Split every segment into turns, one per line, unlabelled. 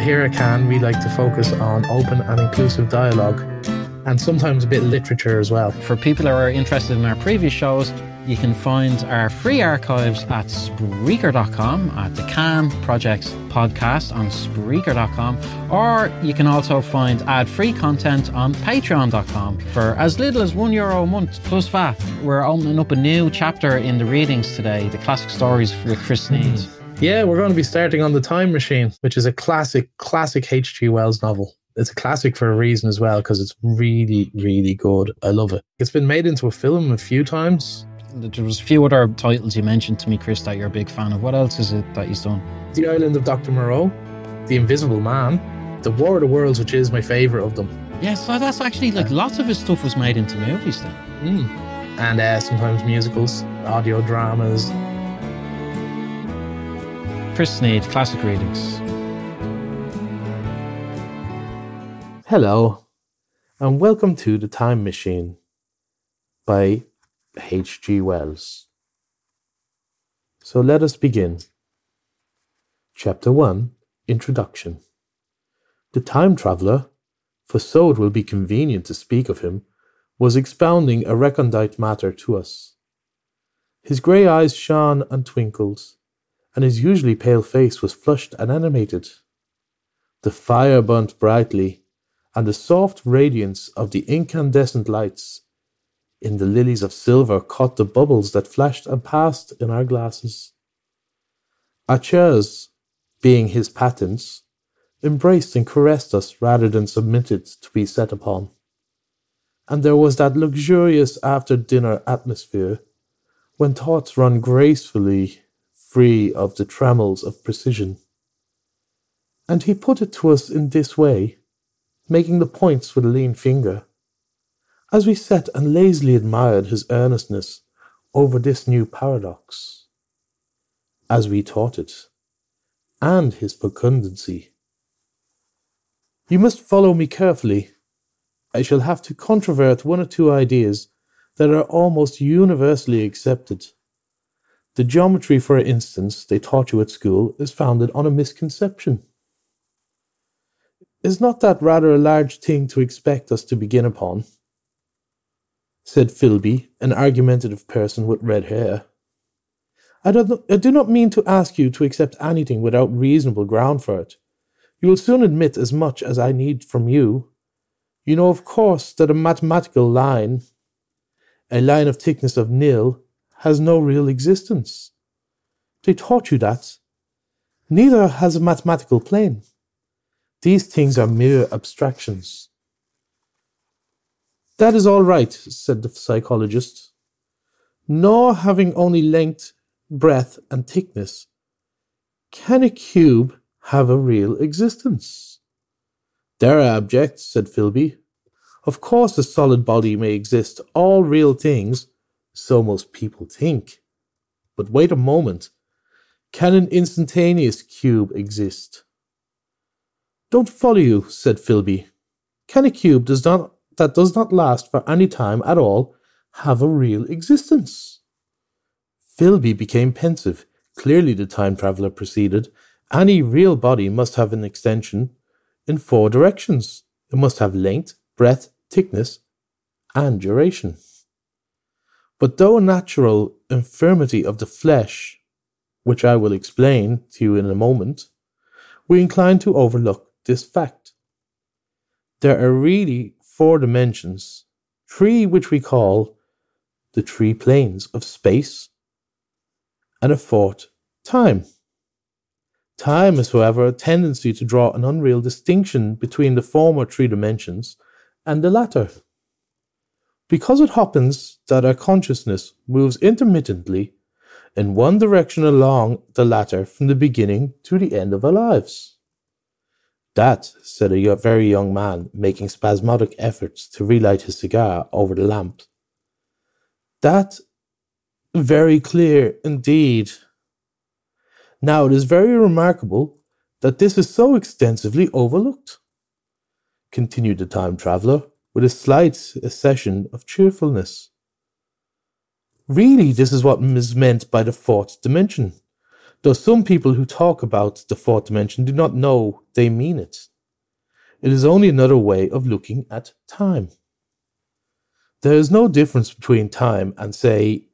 here at Can, we like to focus on open and inclusive dialogue and sometimes a bit of literature as well.
For people who are interested in our previous shows, you can find our free archives at Spreaker.com, at the Can Projects podcast on Spreaker.com, or you can also find ad free content on Patreon.com for as little as one euro a month plus VAT. We're opening up a new chapter in the readings today, the classic stories for Chris Sneed. Mm.
Yeah, we're going to be starting on The Time Machine, which is a classic, classic H.G. Wells novel. It's a classic for a reason as well, because it's really, really good. I love it. It's been made into a film a few times.
There was a few other titles you mentioned to me, Chris, that you're a big fan of. What else is it that he's done?
The Island of Dr. Moreau, The Invisible Man, The War of the Worlds, which is my favourite of them.
Yeah, so that's actually like lots of his stuff was made into movies then.
Mm. And uh, sometimes musicals, audio dramas.
Chris Sneed, classic readings.
Hello, and welcome to The Time Machine by H.G. Wells. So let us begin. Chapter 1 Introduction The time traveller, for so it will be convenient to speak of him, was expounding a recondite matter to us. His grey eyes shone and twinkled, and his usually pale face was flushed and animated. The fire burnt brightly, and the soft radiance of the incandescent lights in the lilies of silver caught the bubbles that flashed and passed in our glasses. Our chairs, being his patents, embraced and caressed us rather than submitted to be set upon. And there was that luxurious after dinner atmosphere when thoughts run gracefully free of the trammels of precision. And he put it to us in this way, making the points with a lean finger as we sat and lazily admired his earnestness over this new paradox, as we taught it, and his fecundancy. You must follow me carefully. I shall have to controvert one or two ideas that are almost universally accepted. The geometry, for instance, they taught you at school is founded on a misconception. Is not that rather a large thing to expect us to begin upon? said Filby, an argumentative person with red hair. I, don't, I do not mean to ask you to accept anything without reasonable ground for it. You will soon admit as much as I need from you. You know, of course, that a mathematical line, a line of thickness of nil, has no real existence. They taught you that. Neither has a mathematical plane. These things are mere abstractions. That is all right, said the psychologist. Nor having only length, breadth, and thickness, can a cube have a real existence? There are object, said Filby. Of course a solid body may exist, all real things, so most people think. But wait a moment. Can an instantaneous cube exist? Don't follow you, said Filby. Can a cube does not that does not last for any time at all have a real existence? Filby became pensive. Clearly, the time traveller proceeded. Any real body must have an extension in four directions. It must have length, breadth, thickness, and duration. But though a natural infirmity of the flesh, which I will explain to you in a moment, we incline to overlook this fact. There are really four dimensions, three which we call the three planes of space, and a fourth, time. Time is, however, a tendency to draw an unreal distinction between the former three dimensions and the latter. Because it happens that our consciousness moves intermittently in one direction along the latter from the beginning to the end of our lives. That, said a very young man, making spasmodic efforts to relight his cigar over the lamp. That very clear indeed. Now it is very remarkable that this is so extensively overlooked, continued the time traveller with a slight accession of cheerfulness. Really, this is what is meant by the fourth dimension. though some people who talk about the fourth dimension do not know they mean it. It is only another way of looking at time. There is no difference between time and, say,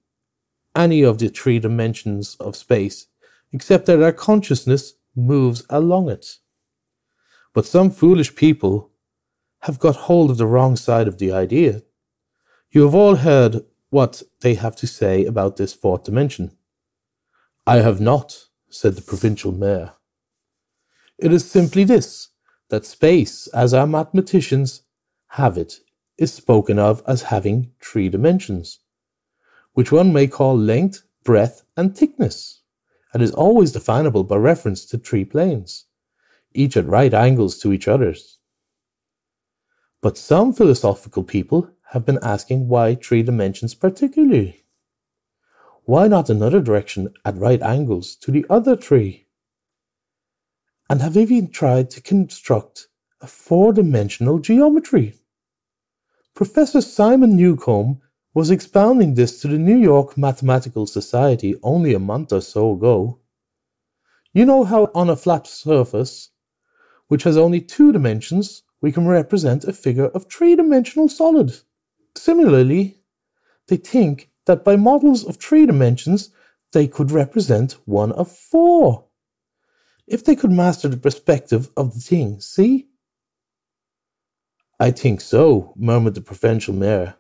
any of the three dimensions of space, except that our consciousness moves along it. But some foolish people have got hold of the wrong side of the idea. You have all heard what they have to say about this fourth dimension. I have not, said the provincial mayor. It is simply this that space, as our mathematicians have it, is spoken of as having three dimensions, which one may call length, breadth, and thickness, and is always definable by reference to three planes, each at right angles to each other's. But some philosophical people have been asking why three dimensions particularly. Why not another direction at right angles to the other three? And have even tried to construct a four dimensional geometry. Professor Simon Newcomb was expounding this to the New York Mathematical Society only a month or so ago. You know how on a flat surface, which has only two dimensions, we can represent a figure of three dimensional solid. Similarly, they think that by models of three dimensions, they could represent one of four. If they could master the perspective of the thing, see? I think so, murmured the provincial mayor.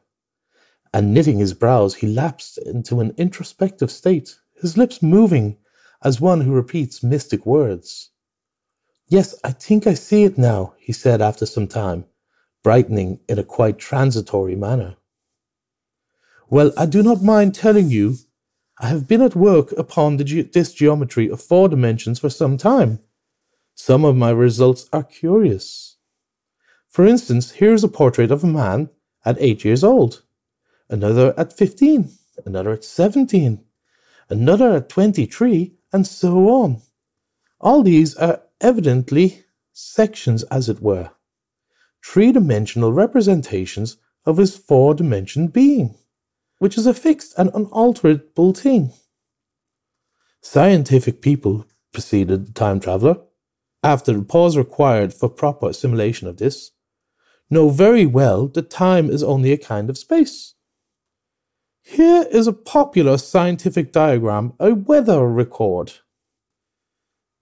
And knitting his brows, he lapsed into an introspective state, his lips moving as one who repeats mystic words. Yes, I think I see it now, he said after some time, brightening in a quite transitory manner. Well, I do not mind telling you, I have been at work upon ge- this geometry of four dimensions for some time. Some of my results are curious. For instance, here is a portrait of a man at eight years old, another at 15, another at 17, another at 23, and so on. All these are evidently sections, as it were three dimensional representations of his four dimension being, which is a fixed and unalterable thing. Scientific people, proceeded the time traveller, after the pause required for proper assimilation of this, know very well that time is only a kind of space. Here is a popular scientific diagram, a weather record.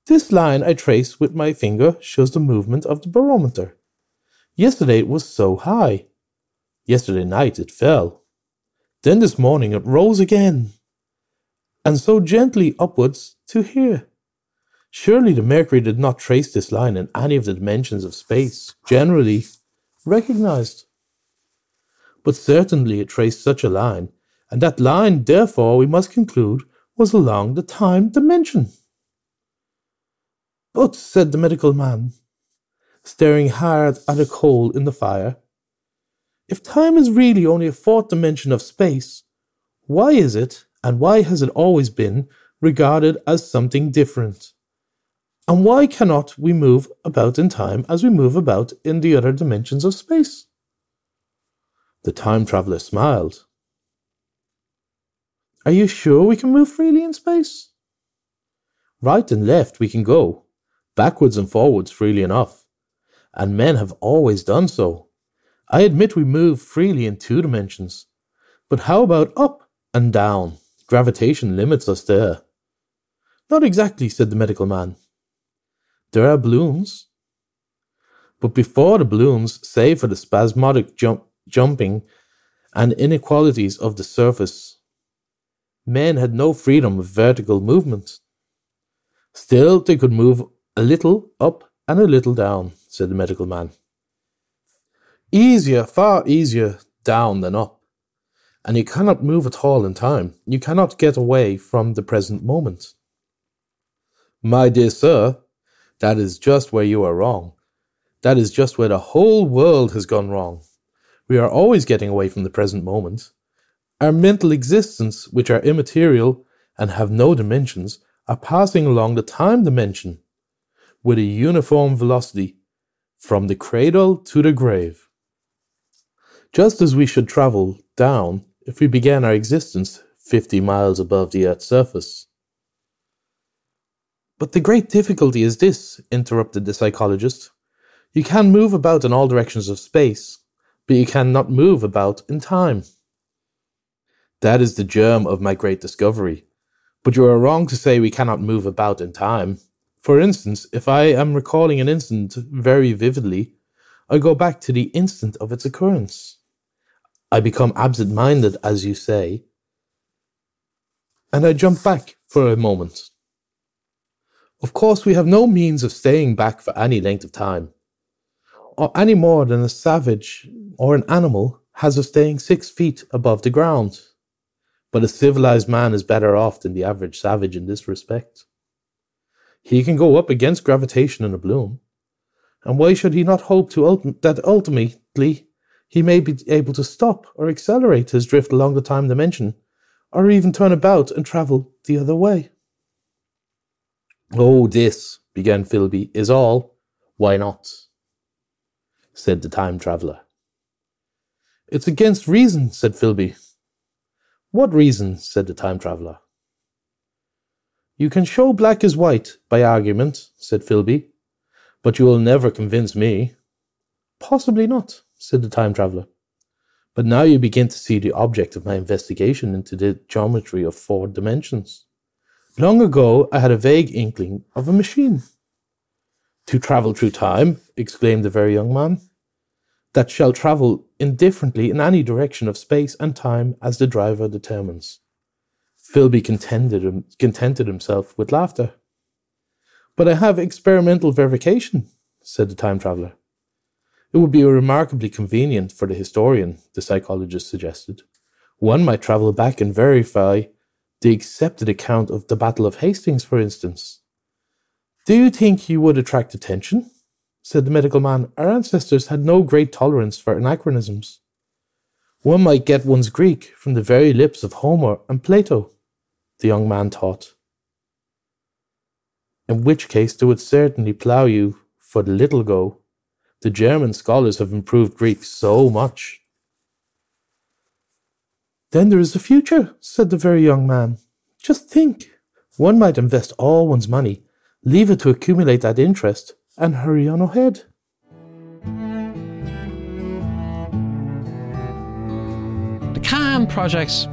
This line I trace with my finger shows the movement of the barometer. Yesterday it was so high. Yesterday night it fell. Then this morning it rose again. And so gently upwards to here. Surely the mercury did not trace this line in any of the dimensions of space generally recognized. But certainly it traced such a line, and that line, therefore, we must conclude, was along the time dimension. But, said the medical man, staring hard at a coal in the fire. If time is really only a fourth dimension of space, why is it, and why has it always been, regarded as something different? And why cannot we move about in time as we move about in the other dimensions of space? The time traveler smiled. Are you sure we can move freely in space? Right and left we can go, backwards and forwards freely enough and men have always done so. I admit we move freely in two dimensions, but how about up and down? Gravitation limits us there. Not exactly, said the medical man. There are balloons. But before the balloons, save for the spasmodic jump, jumping and inequalities of the surface, men had no freedom of vertical movement. Still, they could move a little up and a little down said the medical man. Easier, far easier down than up. And you cannot move at all in time. You cannot get away from the present moment. My dear sir, that is just where you are wrong. That is just where the whole world has gone wrong. We are always getting away from the present moment. Our mental existence, which are immaterial and have no dimensions, are passing along the time dimension with a uniform velocity from the cradle to the grave. Just as we should travel down if we began our existence 50 miles above the Earth's surface. But the great difficulty is this, interrupted the psychologist. You can move about in all directions of space, but you cannot move about in time. That is the germ of my great discovery. But you are wrong to say we cannot move about in time. For instance, if I am recalling an incident very vividly, I go back to the instant of its occurrence. I become absent minded, as you say, and I jump back for a moment. Of course, we have no means of staying back for any length of time, or any more than a savage or an animal has of staying six feet above the ground. But a civilized man is better off than the average savage in this respect. He can go up against gravitation in a balloon, and why should he not hope to that ultimately he may be able to stop or accelerate his drift along the time dimension, or even turn about and travel the other way? Oh, this, began Filby, is all. Why not? said the time traveller. It's against reason, said Filby. What reason? said the time traveller. You can show black is white by argument, said Filby, but you will never convince me. Possibly not, said the time traveller. But now you begin to see the object of my investigation into the geometry of four dimensions. Long ago, I had a vague inkling of a machine. To travel through time, exclaimed the very young man, that shall travel indifferently in any direction of space and time as the driver determines. Filby contented, contented himself with laughter. But I have experimental verification, said the time traveller. It would be remarkably convenient for the historian, the psychologist suggested. One might travel back and verify the accepted account of the Battle of Hastings, for instance. Do you think you would attract attention? said the medical man. Our ancestors had no great tolerance for anachronisms. One might get one's Greek from the very lips of Homer and Plato, the young man thought. In which case they would certainly plough you for the little go the German scholars have improved Greek so much. Then there is the future, said the very young man. Just think. One might invest all one's money, leave it to accumulate that interest, and hurry on ahead.
CAN project's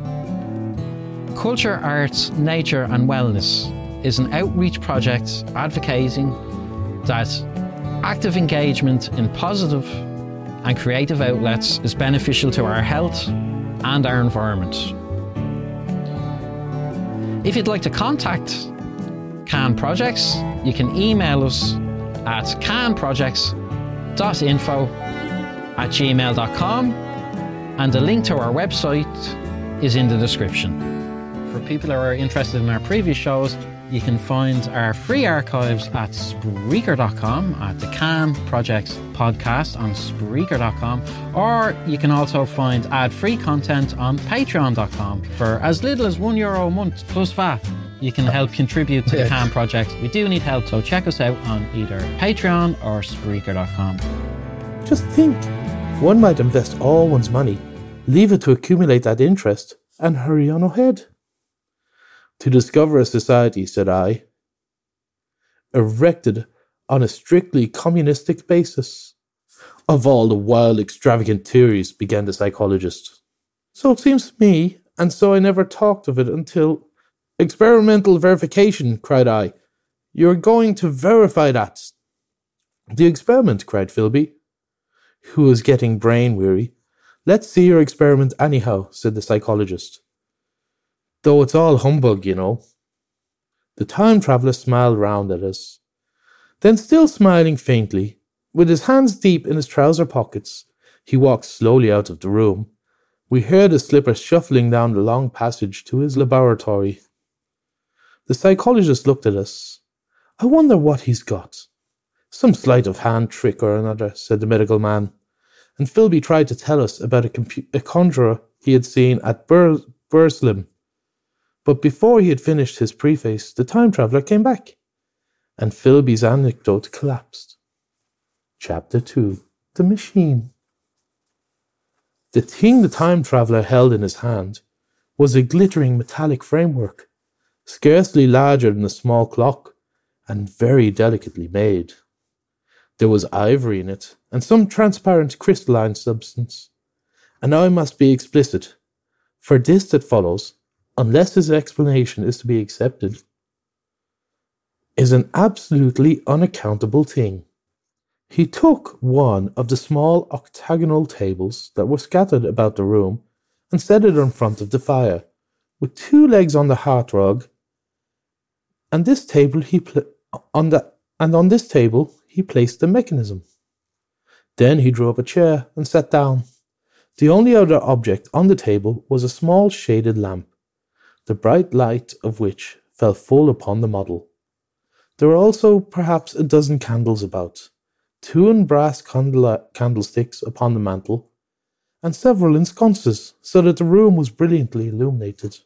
Culture, Arts, Nature and Wellness is an outreach project advocating that active engagement in positive and creative outlets is beneficial to our health and our environment. If you'd like to contact CAN Projects, you can email us at canprojects.info at gmail.com and the link to our website is in the description. For people who are interested in our previous shows, you can find our free archives at Spreaker.com at the Can Projects podcast on Spreaker.com, or you can also find ad free content on Patreon.com for as little as one euro a month plus VAT. You can help contribute to the Can Project. We do need help, so check us out on either Patreon or Spreaker.com.
Just think one might invest all one's money, leave it to accumulate that interest, and hurry on ahead. To discover a society, said I, erected on a strictly communistic basis. Of all the wild, extravagant theories, began the psychologist. So it seems to me, and so I never talked of it until. Experimental verification, cried I. You're going to verify that. The experiment, cried Filby, who was getting brain weary. Let's see your experiment anyhow, said the psychologist though it's all humbug, you know. The time traveller smiled round at us. Then, still smiling faintly, with his hands deep in his trouser pockets, he walked slowly out of the room. We heard his slippers shuffling down the long passage to his laboratory. The psychologist looked at us. I wonder what he's got. Some sleight of hand trick or another, said the medical man. And Filby tried to tell us about a, compu- a conjurer he had seen at Bur- Burslem but before he had finished his preface, the time traveller came back, and Filby's anecdote collapsed. Chapter 2 The Machine The thing the time traveller held in his hand was a glittering metallic framework, scarcely larger than a small clock, and very delicately made. There was ivory in it, and some transparent crystalline substance. And now I must be explicit, for this that follows, unless his explanation is to be accepted, is an absolutely unaccountable thing. He took one of the small octagonal tables that were scattered about the room and set it in front of the fire, with two legs on the hearthrug. And this table he pl- on the and on this table he placed the mechanism. Then he drew up a chair and sat down. The only other object on the table was a small shaded lamp, the bright light of which fell full upon the model. There were also perhaps a dozen candles about, two in brass candlesticks upon the mantel, and several in sconces, so that the room was brilliantly illuminated.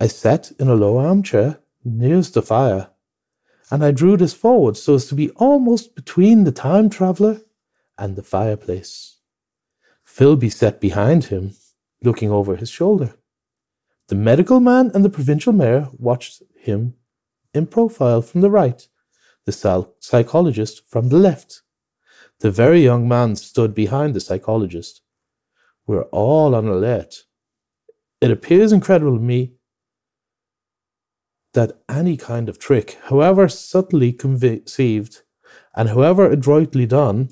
I sat in a low armchair nearest the fire, and I drew this forward so as to be almost between the time traveller and the fireplace. Filby sat behind him, looking over his shoulder. The medical man and the provincial mayor watched him in profile from the right, the psychologist from the left. The very young man stood behind the psychologist. We're all on alert. It appears incredible to me that any kind of trick, however subtly conceived and however adroitly done,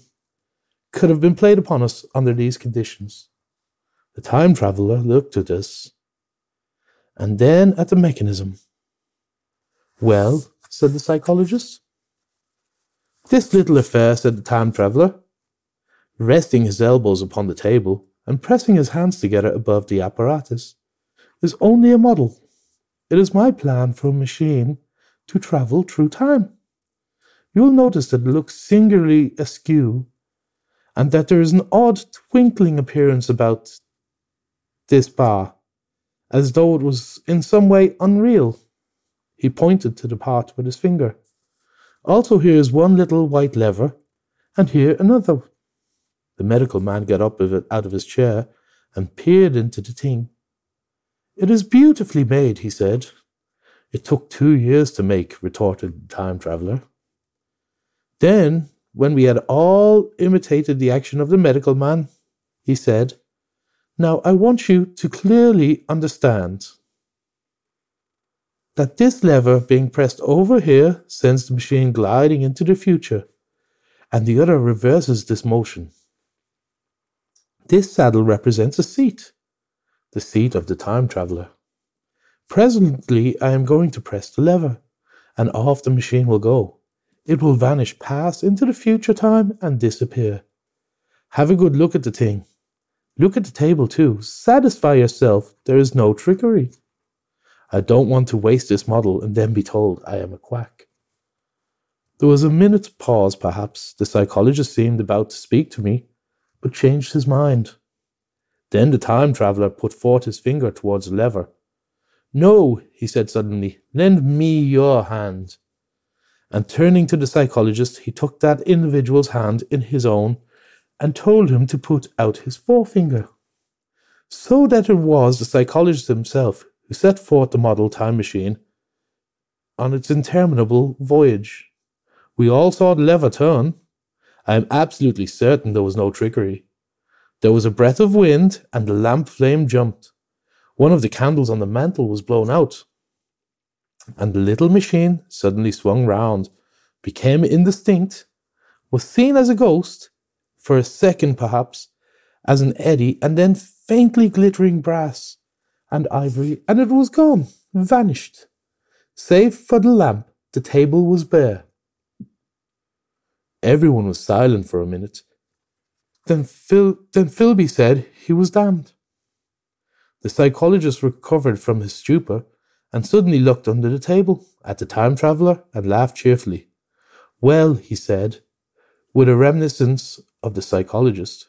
could have been played upon us under these conditions. The time traveller looked at us and then at the mechanism. Well, said the psychologist. This little affair, said the time traveller, resting his elbows upon the table and pressing his hands together above the apparatus, is only a model. It is my plan for a machine to travel through time. You will notice that it looks singularly askew, and that there is an odd twinkling appearance about this bar, as though it was in some way unreal. He pointed to the part with his finger. Also, here is one little white lever, and here another. The medical man got up out of his chair and peered into the thing. It is beautifully made, he said. It took two years to make, retorted the time traveller. Then, when we had all imitated the action of the medical man, he said, Now I want you to clearly understand that this lever being pressed over here sends the machine gliding into the future, and the other reverses this motion. This saddle represents a seat the seat of the time traveler. Presently, I am going to press the lever, and off the machine will go. It will vanish, pass into the future time, and disappear. Have a good look at the thing. Look at the table, too. Satisfy yourself there is no trickery. I don't want to waste this model and then be told I am a quack. There was a minute's pause, perhaps. The psychologist seemed about to speak to me, but changed his mind. Then the time traveller put forth his finger towards the lever. No, he said suddenly, lend me your hand. And turning to the psychologist, he took that individual's hand in his own and told him to put out his forefinger. So that it was the psychologist himself who set forth the model time machine on its interminable voyage. We all saw the lever turn. I am absolutely certain there was no trickery. There was a breath of wind, and the lamp flame jumped. One of the candles on the mantel was blown out, and the little machine suddenly swung round, became indistinct, was seen as a ghost, for a second perhaps, as an eddy, and then faintly glittering brass and ivory, and it was gone, vanished. Save for the lamp, the table was bare. Everyone was silent for a minute, then, Phil, then Filby said he was damned. The psychologist recovered from his stupor and suddenly looked under the table at the time traveller and laughed cheerfully. Well, he said, with a reminiscence of the psychologist.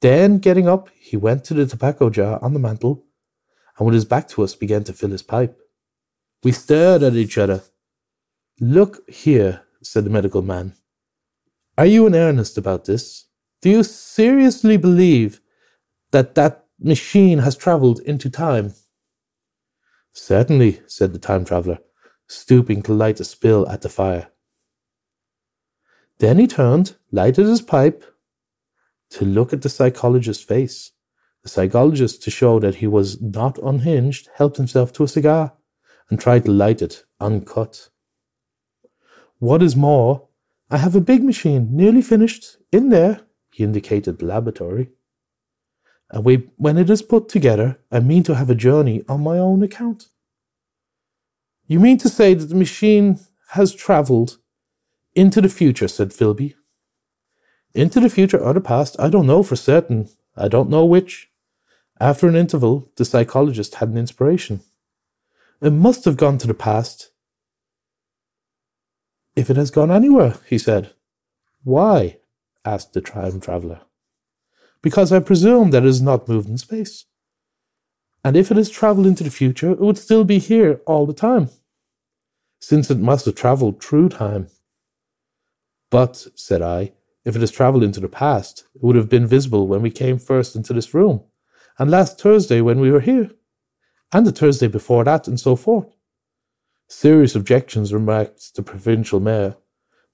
Then, getting up, he went to the tobacco jar on the mantel and with his back to us began to fill his pipe. We stared at each other. Look here, said the medical man. Are you in earnest about this? Do you seriously believe that that machine has travelled into time? Certainly, said the time traveller. stooping to light a spill at the fire. Then he turned, lighted his pipe, to look at the psychologist's face. The psychologist, to show that he was not unhinged, helped himself to a cigar and tried to light it uncut. What is more, I have a big machine nearly finished in there, he indicated the laboratory. And we, when it is put together, I mean to have a journey on my own account. You mean to say that the machine has travelled into the future, said Filby. Into the future or the past, I don't know for certain. I don't know which. After an interval, the psychologist had an inspiration. It must have gone to the past. If it has gone anywhere, he said. Why? asked the time traveller. Because I presume that it has not moved in space. And if it has travelled into the future, it would still be here all the time, since it must have travelled through time. But, said I, if it has travelled into the past, it would have been visible when we came first into this room, and last Thursday when we were here, and the Thursday before that, and so forth. Serious objections, remarked the provincial mayor,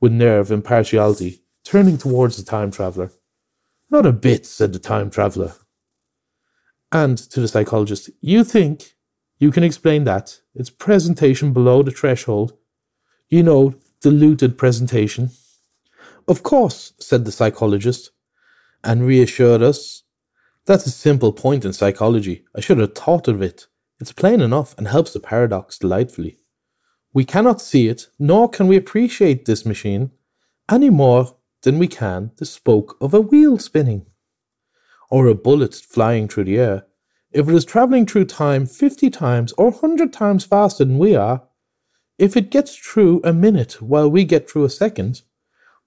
with nerve and impartiality, turning towards the time traveller. Not a bit, said the time traveller. And to the psychologist, you think you can explain that? It's presentation below the threshold. You know, diluted presentation. Of course, said the psychologist, and reassured us. That's a simple point in psychology. I should have thought of it. It's plain enough and helps the paradox delightfully. We cannot see it, nor can we appreciate this machine any more than we can the spoke of a wheel spinning, or a bullet flying through the air. If it is travelling through time 50 times or 100 times faster than we are, if it gets through a minute while we get through a second,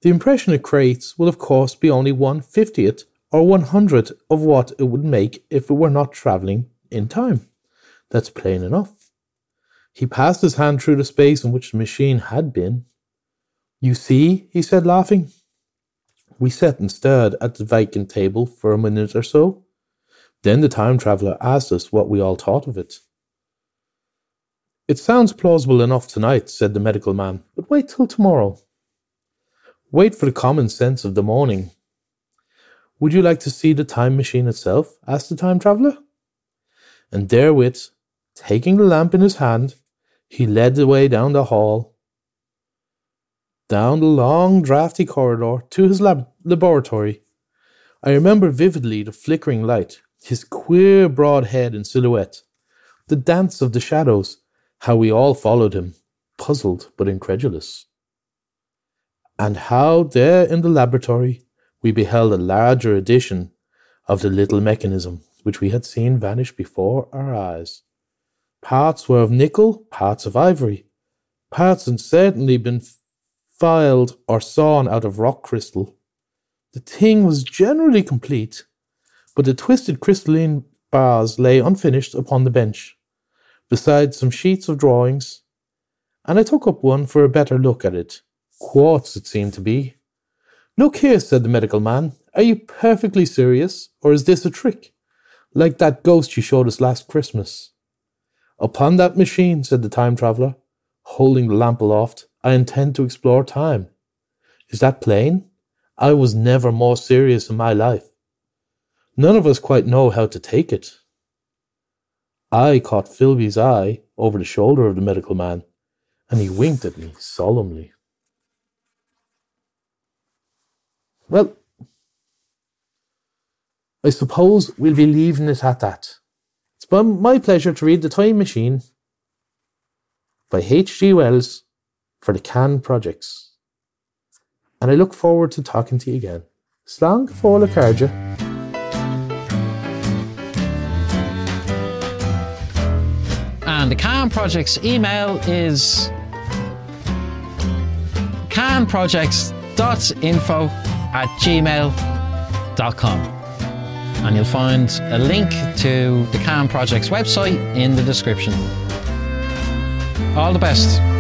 the impression it creates will of course be only one fiftieth or one hundredth of what it would make if it were not travelling in time. That's plain enough. He passed his hand through the space in which the machine had been. You see, he said, laughing. We sat and stared at the vacant table for a minute or so. Then the time traveller asked us what we all thought of it. It sounds plausible enough tonight, said the medical man, but wait till tomorrow. Wait for the common sense of the morning. Would you like to see the time machine itself? asked the time traveller. And therewith, taking the lamp in his hand, he led the way down the hall, down the long, drafty corridor to his lab- laboratory. I remember vividly the flickering light, his queer broad head in silhouette, the dance of the shadows, how we all followed him, puzzled but incredulous. And how there in the laboratory we beheld a larger edition of the little mechanism which we had seen vanish before our eyes. Parts were of nickel, parts of ivory. Parts had certainly been filed or sawn out of rock crystal. The thing was generally complete, but the twisted crystalline bars lay unfinished upon the bench, beside some sheets of drawings, and I took up one for a better look at it. Quartz it seemed to be. Look here, said the medical man. Are you perfectly serious, or is this a trick? Like that ghost you showed us last Christmas. Upon that machine, said the time traveller, holding the lamp aloft, I intend to explore time. Is that plain? I was never more serious in my life. None of us quite know how to take it. I caught Filby's eye over the shoulder of the medical man, and he winked at me solemnly. Well, I suppose we'll be leaving it at that. It's my pleasure to read The Time Machine by H.G. Wells for the Can Projects. And I look forward to talking to you again. Slán fóla carja.
And the Can Projects email is canprojects.info at gmail.com and you'll find a link to the CAN Project's website in the description. All the best.